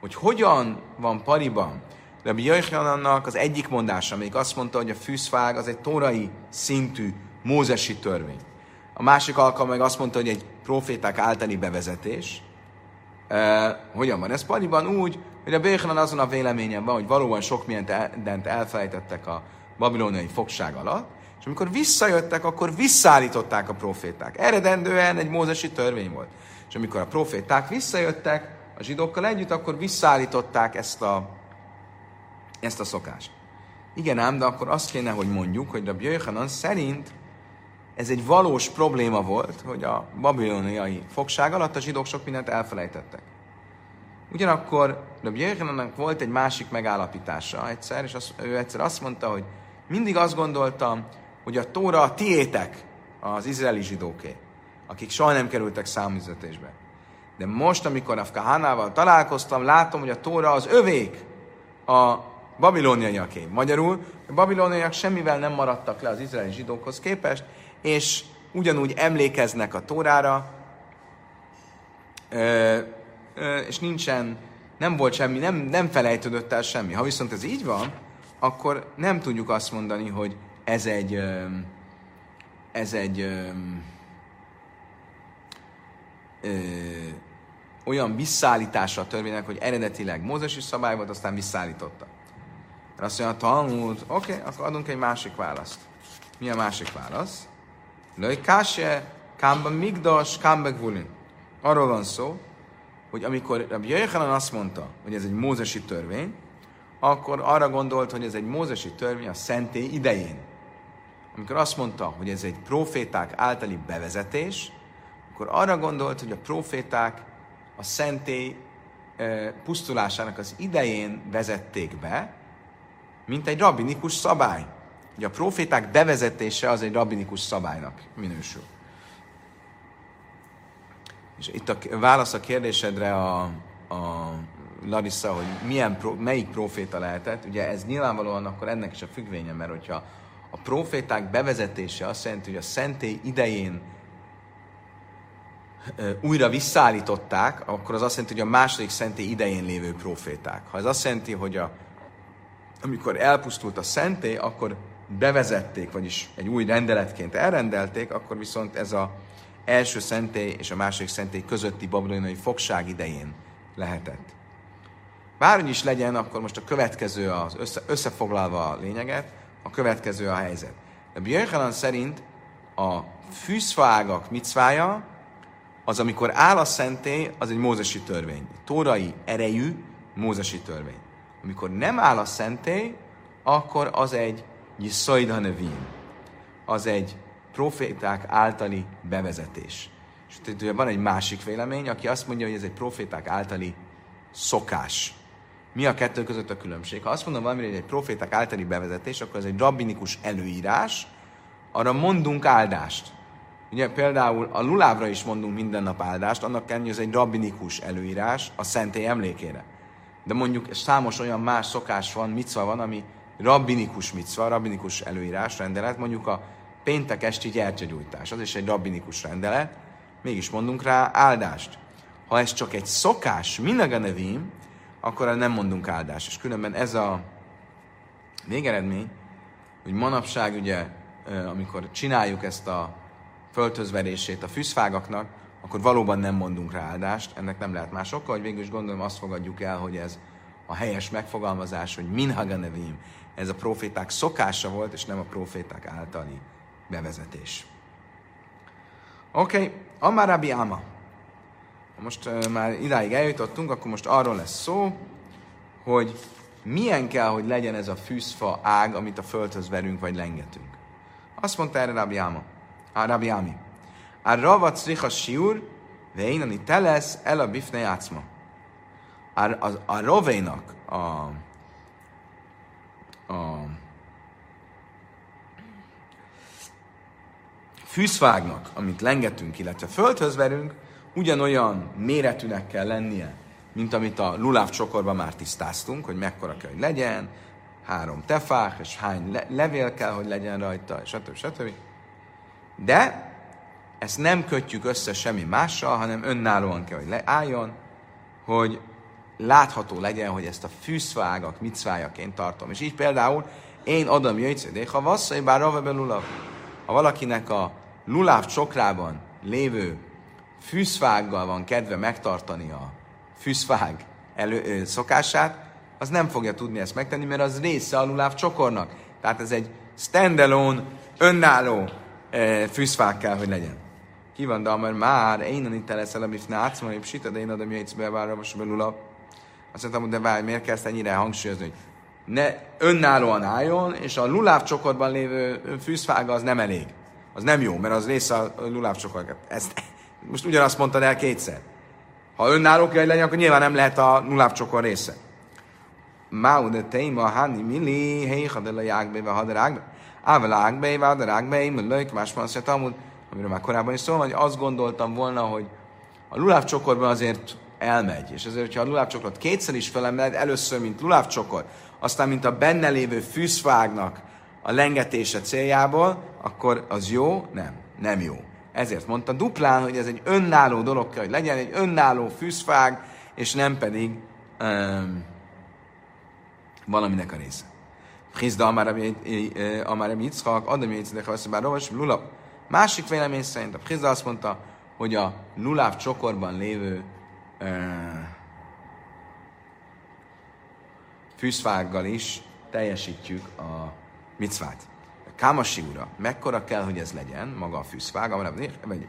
hogy hogyan van pariban Rabbi Jöjjhanannak az egyik mondása, még azt mondta, a fűszfág az egy tórai szintű mózesi törvény. A másik alkalom meg azt mondta, egy proféták általi bevezetés. Uh, hogyan van? Úgy, hogy a Béhanan azon a véleményen van, hogy valóban sok mindent elfelejtettek a babiloniai fogság alatt, És amikor visszajöttek, akkor visszaállították a proféták. Eredendően egy mózesi törvény volt. És amikor a proféták visszajöttek a zsidókkal együtt, akkor visszaállították ezt a, ezt a szokást. Igen ám, de akkor azt kéne, hogy mondjuk, hogy a Jöjhanan szerint ez egy valós probléma volt, hogy a babiloniai fogság alatt a zsidók sok mindent elfelejtettek. Ugyanakkor Rabbi Jöjhanannak volt egy másik megállapítása egyszer, és az, ő egyszer azt mondta, hogy mindig azt gondoltam, hogy a Tóra a tiétek, az izraeli zsidóké, akik soha nem kerültek számüzetésbe. De most, amikor Afkahanával találkoztam, látom, hogy a Tóra az övék, a babiloniaiaké. Magyarul, a babiloniaiak semmivel nem maradtak le az izraeli zsidókhoz képest, és ugyanúgy emlékeznek a Tórára, és nincsen, nem volt semmi, nem, nem felejtődött el semmi. Ha viszont ez így van, akkor nem tudjuk azt mondani, hogy ez egy, ez egy ö, ö, olyan visszaállítása a törvénynek, hogy eredetileg mózesi szabály volt, aztán visszaállította. Azt mondja, a Talmud, oké, okay, akkor adunk egy másik választ. Mi a másik válasz? Löj káse, kámba migdas, kámba gvulin. Arról van szó, hogy amikor Rabbi Jöjjhanan azt mondta, hogy ez egy mózesi törvény, akkor arra gondolt, hogy ez egy mózesi törvény a szentély idején. Amikor azt mondta, hogy ez egy proféták általi bevezetés, akkor arra gondolt, hogy a proféták a szentély e, pusztulásának az idején vezették be, mint egy rabinikus szabály. Ugye a proféták bevezetése az egy rabinikus szabálynak minősül. És itt a válasz a kérdésedre a, a Larissa, hogy milyen, melyik proféta lehetett, ugye ez nyilvánvalóan akkor ennek is a függvénye, mert hogyha a proféták bevezetése azt jelenti, hogy a szentély idején újra visszaállították, akkor az azt jelenti, hogy a második szentély idején lévő proféták. Ha ez azt jelenti, hogy a, amikor elpusztult a szentély, akkor bevezették, vagyis egy új rendeletként elrendelték, akkor viszont ez a első szentély és a második szentély közötti babilonai fogság idején lehetett. Bárhogy is legyen, akkor most a következő az össze, összefoglalva a lényeget, a következő a helyzet. A Björkhanan szerint a fűszfágak micvája, az amikor áll a szentély, az egy mózesi törvény. Tórai erejű mózesi törvény. Amikor nem áll a szentély, akkor az egy Yisoidhanevim. Az egy proféták általi bevezetés. És itt van egy másik vélemény, aki azt mondja, hogy ez egy proféták általi szokás. Mi a kettő között a különbség? Ha azt mondom valamire, hogy egy proféták általi bevezetés, akkor ez egy rabbinikus előírás, arra mondunk áldást. Ugye például a lulávra is mondunk minden nap áldást, annak hogy ez egy rabbinikus előírás a szentély emlékére. De mondjuk számos olyan más szokás van, micva van, ami rabbinikus micva, rabbinikus előírás, rendelet, mondjuk a péntek esti gyertyagyújtás, az is egy rabbinikus rendelet, mégis mondunk rá áldást. Ha ez csak egy szokás, nevím, akkor nem mondunk áldást. És különben ez a végeredmény, hogy manapság ugye, amikor csináljuk ezt a földhözverését a fűszfágaknak, akkor valóban nem mondunk rá ennek nem lehet más oka, hogy végül is gondolom azt fogadjuk el, hogy ez a helyes megfogalmazás, hogy minhaganevim, ez a proféták szokása volt, és nem a proféták általi bevezetés. Oké, okay. Amár Rabbi Ama. Most uh, már idáig eljutottunk, akkor most arról lesz szó, hogy milyen kell, hogy legyen ez a fűszfa ág, amit a földhöz verünk vagy lengetünk. Azt mondta erre Rabbi Ama. Á, Rabbi Ami. A ravat szricha siúr, veinani telesz el a bifne játszma. A, a, a rovénak, a, a fűszvágnak, amit lengetünk, illetve földhöz verünk, ugyanolyan méretűnek kell lennie, mint amit a luláv csokorban már tisztáztunk, hogy mekkora kell, hogy legyen, három tefák, és hány le- levél kell, hogy legyen rajta, stb. stb. De ezt nem kötjük össze semmi mással, hanem önállóan kell, hogy álljon, hogy látható legyen, hogy ezt a fűszvágak micvájaként tartom. És így például én adom jöjtszedék, ha vasszai bár lulav. Ha valakinek a luláv csokrában lévő fűszvággal van kedve megtartani a fűszvág elő, ö, szokását, az nem fogja tudni ezt megtenni, mert az része a luláv csokornak. Tehát ez egy standalone önálló fűszfák kell, hogy legyen. Ki van, de mert már én itt leszel, amit nátsz, majd sita, de én adom jöjtsz be, várra, most belula. Azt mondtam, de várj, miért ezt ennyire hangsúlyozni, hogy ne önállóan álljon, és a luláv csokorban lévő fűszfága az nem elég. Az nem jó, mert az része a luláv csokorban. Ezt, most ugyanazt mondtad el kétszer. Ha önálló kell legyen, akkor nyilván nem lehet a luláv csokor része. Máu de téma, hani mili, hei, hadel a jágbe, hadel ágbe. Ával ágbe, hadel ágbe, lők, más azt amúgy, amiről már korábban is szól, hogy azt gondoltam volna, hogy a luláv azért elmegy. És ezért, hogyha a luláv kétszer is felemeled, először, mint luláv aztán, mint a benne lévő fűszfágnak a lengetése céljából, akkor az jó? Nem, nem jó. Ezért mondta duplán, hogy ez egy önálló dolog kell, hogy legyen egy önálló fűszfág, és nem pedig um, valaminek a része. Hizda Amarem Yitzchak, Adam Yitzchak, Rovas, Lula. Másik vélemény szerint a Hizda azt mondta, hogy a luláv csokorban lévő uh, fűszfággal is teljesítjük a micvát. Kámasi ura, mekkora kell, hogy ez legyen, maga a fűszfág, vagy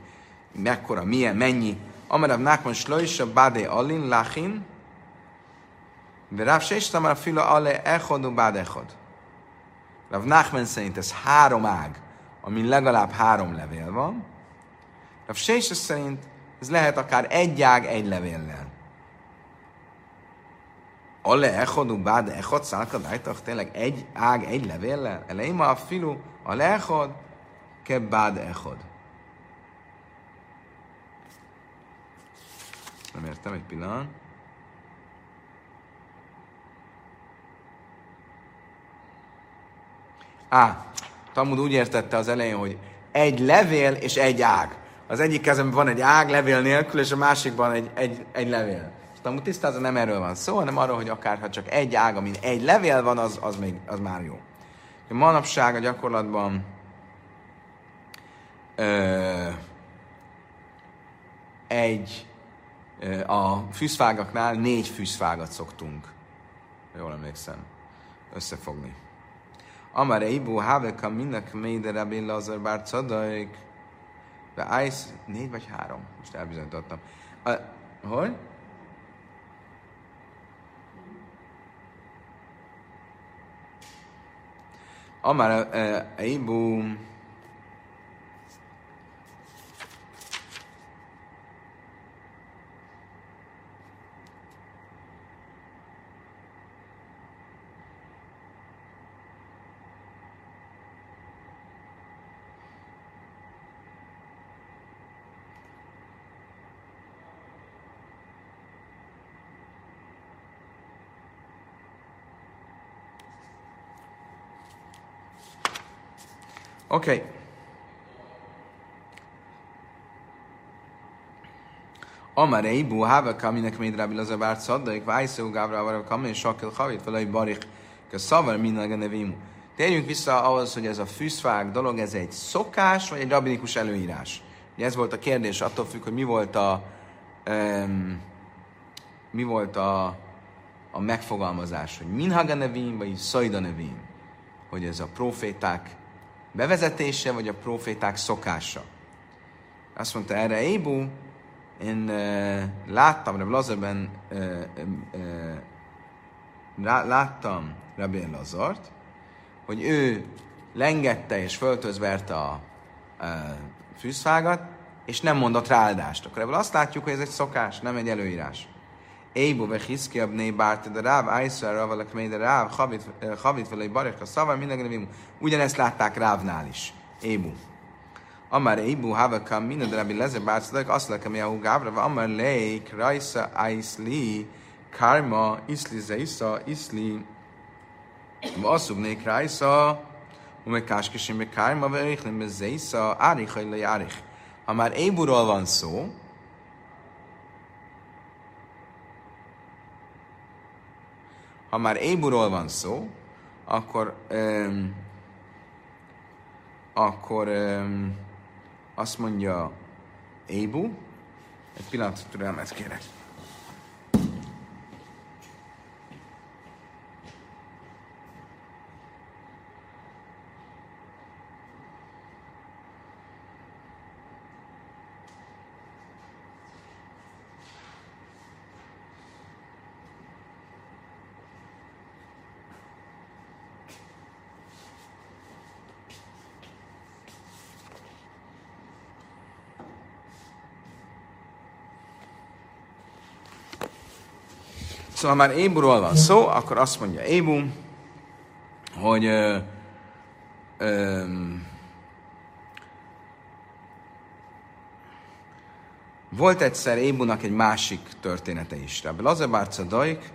mekkora, milyen, mennyi, amarabb nákon slöjse bádé alin lachin, de Rav Sést a fila ale echod bád echod. Rav Nachman szerint ez három ág, amin legalább három levél van. Rav Sést szerint ez lehet akár egy ág egy levéllel. Ale echod bád echod szálka dájtak, tényleg egy ág egy levéllel? Elején a filu, ale echod, ke bád echod. Nem értem, egy pillanat. Á, Talmud úgy értette az elején, hogy egy levél és egy ág. Az egyik kezemben van egy ág levél nélkül, és a másikban egy, egy, egy levél. Talmud tisztázza, nem erről van szó, hanem arról, hogy akár ha csak egy ág, amin egy levél van, az, az, még, az már jó. A manapság a gyakorlatban ö, egy a fűszfágaknál négy fűszfágat szoktunk, jól emlékszem, összefogni. Amar Eibu Haveka Minak Meide Rabbi Lazar Bár Cadaik. De Ice négy vagy három? Most elbizonyítottam. Uh, hogy? Amar Eibu Okay. Amar Eibu, Hava Kaminek Méd Rabbi Lazar Bár Szaddaik, Vájszó Gávra Vara Kamin, Sakil Havit, Velai Barik, Szavar Minag Nevimu. Térjünk vissza ahhoz, hogy ez a fűszfág dolog, ez egy szokás, vagy egy rabinikus előírás. Ugye ez volt a kérdés, attól függ, hogy mi volt a, um, mi volt a, a megfogalmazás, hogy Minhaga Nevim, vagy Szajda Nevim. Hogy ez a proféták bevezetése, vagy a proféták szokása. Azt mondta erre Ébu, én uh, láttam, Rabbi Lazarben uh, uh, láttam Rabbi Lazart, hogy ő lengette és föltözverte a uh, fűszfágat, és nem mondott ráadást. Akkor ebből azt látjuk, hogy ez egy szokás, nem egy előírás. Ébu ve hiszki abné bárte, de ráv ájszar ravalak mé, de ráv havit vele barek a szava, minden Ugyanezt látták rávnál is. Ébu. Amar Ébu havakam minden de rabbi lezer bárcadak, azt lekem jahu gávra, amar leik rajsa ájszli, karma, iszli zeisza, iszli, vasszubnék rajsa, umekáskesim be karma, ve échlim be zeisza, árich, le árich. Ha már Éburól van szó, Ha már Éburól van szó, akkor, um, akkor um, azt mondja Ébu, egy pillanat türelmet kérek. Szóval már Éburól van szó, akkor azt mondja Ébu, hogy ö, ö, volt egyszer Ébunak egy másik története is. Rabbi Lazebárca Daik,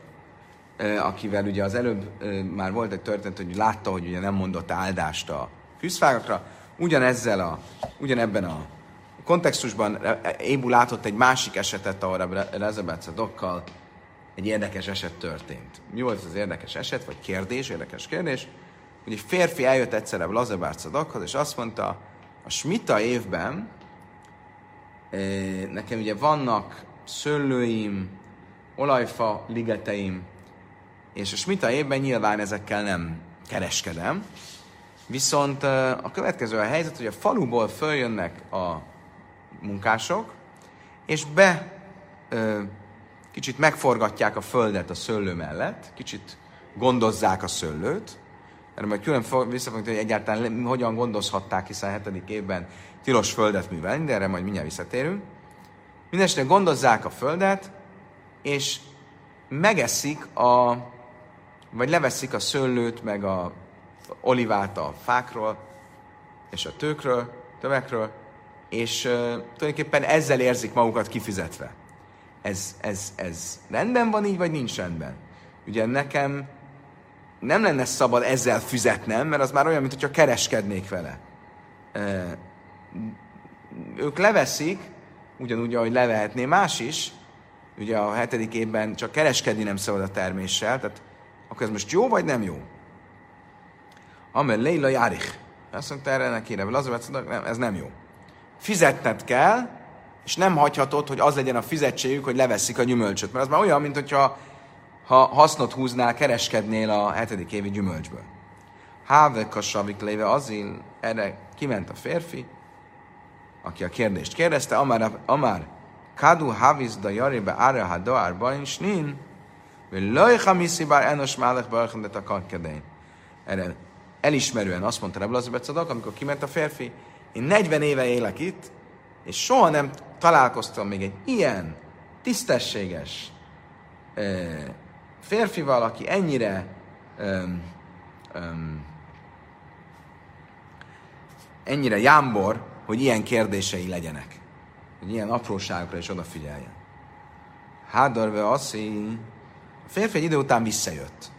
akivel ugye az előbb már volt egy történet, hogy látta, hogy ugye nem mondott áldást a fűszfágakra, ugyanezzel a, ugyanebben a kontextusban Ébu látott egy másik esetet, ahol Rezebetsze dokkal egy érdekes eset történt. Mi volt az érdekes eset, vagy kérdés, érdekes kérdés? Hogy egy férfi eljött egyszerre Lazebárca dokhoz, és azt mondta, a smita évben nekem ugye vannak szőlőim, olajfa ligeteim, és a smita évben nyilván ezekkel nem kereskedem, viszont a következő a helyzet, hogy a faluból följönnek a munkások, és be ö, kicsit megforgatják a földet a szőlő mellett, kicsit gondozzák a szőlőt, erre majd külön visszafogjuk, hogy egyáltalán hogyan gondozhatták, hiszen hetedik évben tilos földet művelni, de erre majd mindjárt visszatérünk. Mindenesetre gondozzák a földet, és megeszik a, vagy leveszik a szőlőt, meg a olivát a fákról, és a tőkről, tövekről, és uh, tulajdonképpen ezzel érzik magukat kifizetve. Ez, ez, ez rendben van így, vagy nincs rendben? Ugye nekem nem lenne szabad ezzel fizetnem, mert az már olyan, mintha kereskednék vele. Uh, ők leveszik, ugyanúgy, ahogy levehetné más is, ugye a hetedik évben csak kereskedni nem szabad a terméssel, tehát akkor ez most jó vagy nem jó? Amel Leila Járich. Azt mondta erre neki, az nem, ez nem jó fizetned kell, és nem hagyhatod, hogy az legyen a fizetségük, hogy leveszik a gyümölcsöt. Mert az már olyan, mint hogyha ha hasznot húznál, kereskednél a hetedik évi gyümölcsből. Háve kasavik léve azil, erre kiment a férfi, aki a kérdést kérdezte, amár, amár kadu haviz da jaribe ára ha doár bajns nin, vagy lajha miszi bár enos málek barachan de Erre elismerően azt mondta Rebbe Lazabecadok, amikor kiment a férfi, én 40 éve élek itt, és soha nem találkoztam még egy ilyen tisztességes eh, férfival, aki ennyire um, um, ennyire jámbor, hogy ilyen kérdései legyenek. Hogy ilyen apróságokra is odafigyeljen. Hádorve aszi, a férfi egy idő után visszajött.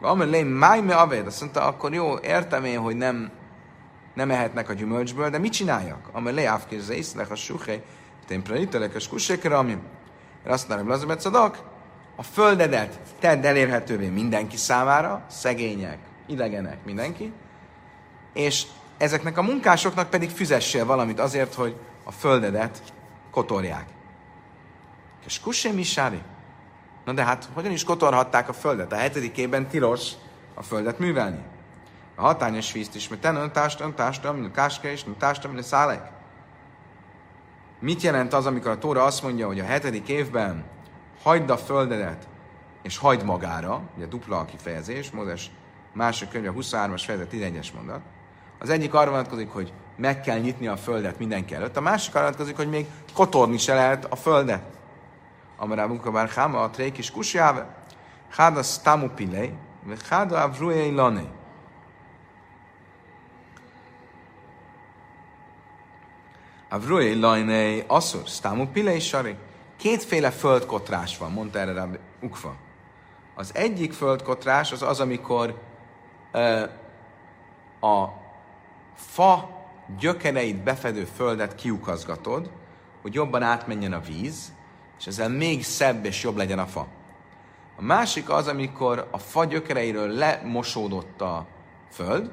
Amelé, máj me aved, azt mondta, akkor jó, értem én, hogy nem nem ehetnek a gyümölcsből, de mit csináljak? Amely leávkézze észlek a suhé, témprelitelek a skusékre, ami azt mondja, a földedet tedd elérhetővé mindenki számára, szegények, idegenek, mindenki, és ezeknek a munkásoknak pedig fizessél valamit azért, hogy a földedet kotorják. És kusé misári? Na de hát, hogyan is kotorhatták a földet? A hetedikében tilos a földet művelni. A hatányos vízt is, mert tenne tástam, tástam, mint káske és tástam, mint szálek. Mit jelent az, amikor a Tóra azt mondja, hogy a hetedik évben hagyd a földedet, és hagyd magára, ugye dupla a kifejezés, Mózes másik könyve, 23-as fejezet, 11-es mondat. Az egyik arra vonatkozik, hogy meg kell nyitni a földet mindenki előtt, a másik arra vonatkozik, hogy még kotorni se lehet a földet. Amará munkabár háma a trék is kusjáve, háda stamu pilei, háda avruei lanei. Avrué lajné asszur, stámú pilei sari. Kétféle földkotrás van, mondta erre Rabbi Ukva. Az egyik földkotrás az az, amikor ö, a fa gyökereit befedő földet kiukazgatod, hogy jobban átmenjen a víz, és ezzel még szebb és jobb legyen a fa. A másik az, amikor a fa gyökereiről lemosódott a föld,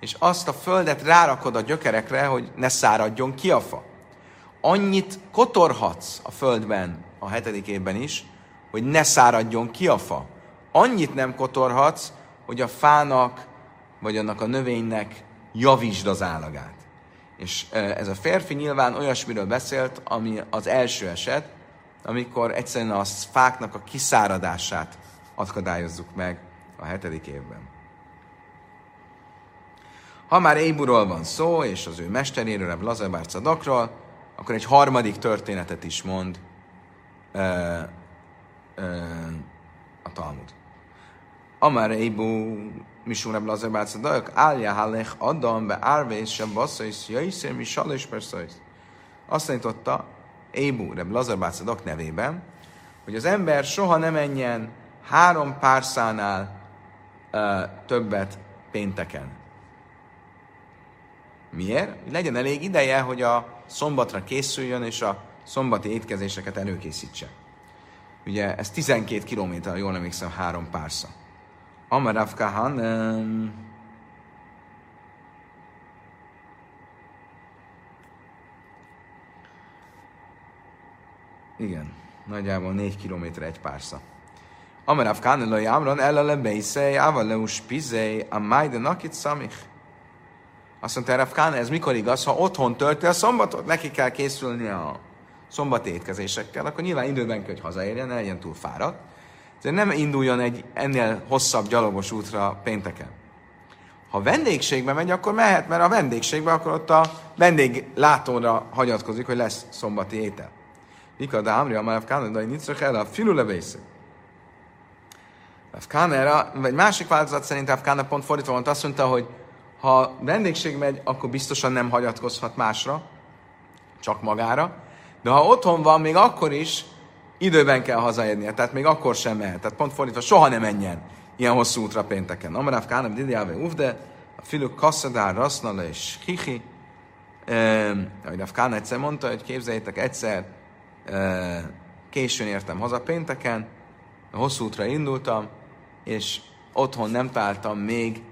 és azt a földet rárakod a gyökerekre, hogy ne száradjon ki a fa. Annyit kotorhatsz a földben a hetedik évben is, hogy ne száradjon ki a fa. Annyit nem kotorhatsz, hogy a fának, vagy annak a növénynek javítsd az állagát. És ez a férfi nyilván olyasmiről beszélt, ami az első eset, amikor egyszerűen a fáknak a kiszáradását akadályozzuk meg a hetedik évben. Ha már Éburól van szó, és az ő mesteréről, a Lazabár Cadakról, akkor egy harmadik történetet is mond ö, ö, Talmud. Amár Eibu Misum Reb Lazar Bácadajok, Álja Halech Adam be Árvész sem basszaisz, Jaiszer mi Salés perszaisz. Azt tanította Eibu Reb Lazar Bácadok nevében, hogy az ember soha ne menjen három párszánál uh, többet pénteken. Miért? Hogy legyen elég ideje, hogy a szombatra készüljön, és a szombati étkezéseket előkészítse. Ugye ez 12 kilométer, jól emlékszem, három párszal. Amarav Kahan, igen, nagyjából 4 km egy pársza. Amarav Kahan, lo jamron, ella le beisei, ava le pizei, a majde nakit szamich. Azt mondta Rav Kán, ez mikor igaz? Ha otthon tölti a szombatot, neki kell készülni a szombati étkezésekkel, akkor nyilván időben kell, hogy hazaérjen, ne legyen túl fáradt. De nem induljon egy ennél hosszabb gyalogos útra pénteken. Ha vendégségbe megy, akkor mehet, mert a vendégségbe akkor ott a vendéglátóra hagyatkozik, hogy lesz szombati étel. Mika de Amri, Amarav Káneda, hogy nincs el a filulebészek. Afkánára, vagy másik változat szerint Afkána pont fordítva mondta, azt mondta, hogy ha vendégség megy, akkor biztosan nem hagyatkozhat másra, csak magára. De ha otthon van, még akkor is időben kell hazaérnie, tehát még akkor sem mehet. Tehát pont fordítva, soha nem menjen ilyen hosszú útra pénteken. Amaráv Kánam Didiáve Uvde, a filük Kasszadár, Rasznala és Hihi. Ahogy Rav Kán egyszer mondta, hogy képzeljétek, egyszer későn értem haza pénteken, hosszú útra indultam, és otthon nem találtam még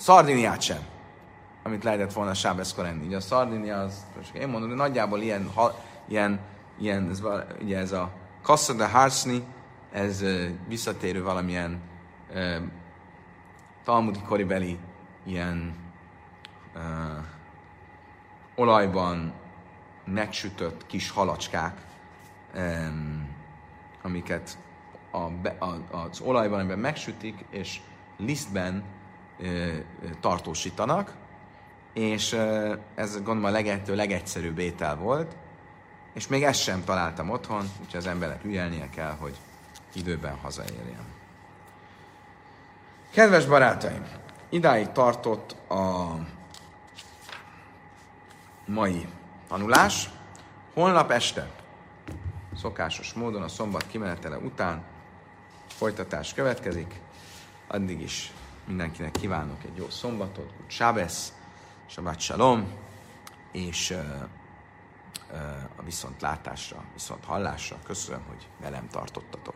szardiniát sem, amit lehetett volna sábeszkor enni. Ugye a szardinia az, most én mondom, hogy nagyjából ilyen, ha, ilyen, ilyen ez, ugye ez a kassa de harsni, ez visszatérő valamilyen uh, talmudi koribeli ilyen uh, olajban megsütött kis halacskák, um, amiket a, a, az olajban, amiben megsütik, és lisztben tartósítanak, és ez gondolom a legető, legegyszerűbb étel volt, és még ezt sem találtam otthon, úgyhogy az emberek ügyelnie kell, hogy időben hazaérjen. Kedves barátaim, idáig tartott a mai tanulás. Holnap este, szokásos módon a szombat kimenetele után folytatás következik. Addig is Mindenkinek kívánok egy jó szombatot, good Sábesz, Shabbat Shalom, és a viszontlátásra, viszont hallásra köszönöm, hogy velem tartottatok.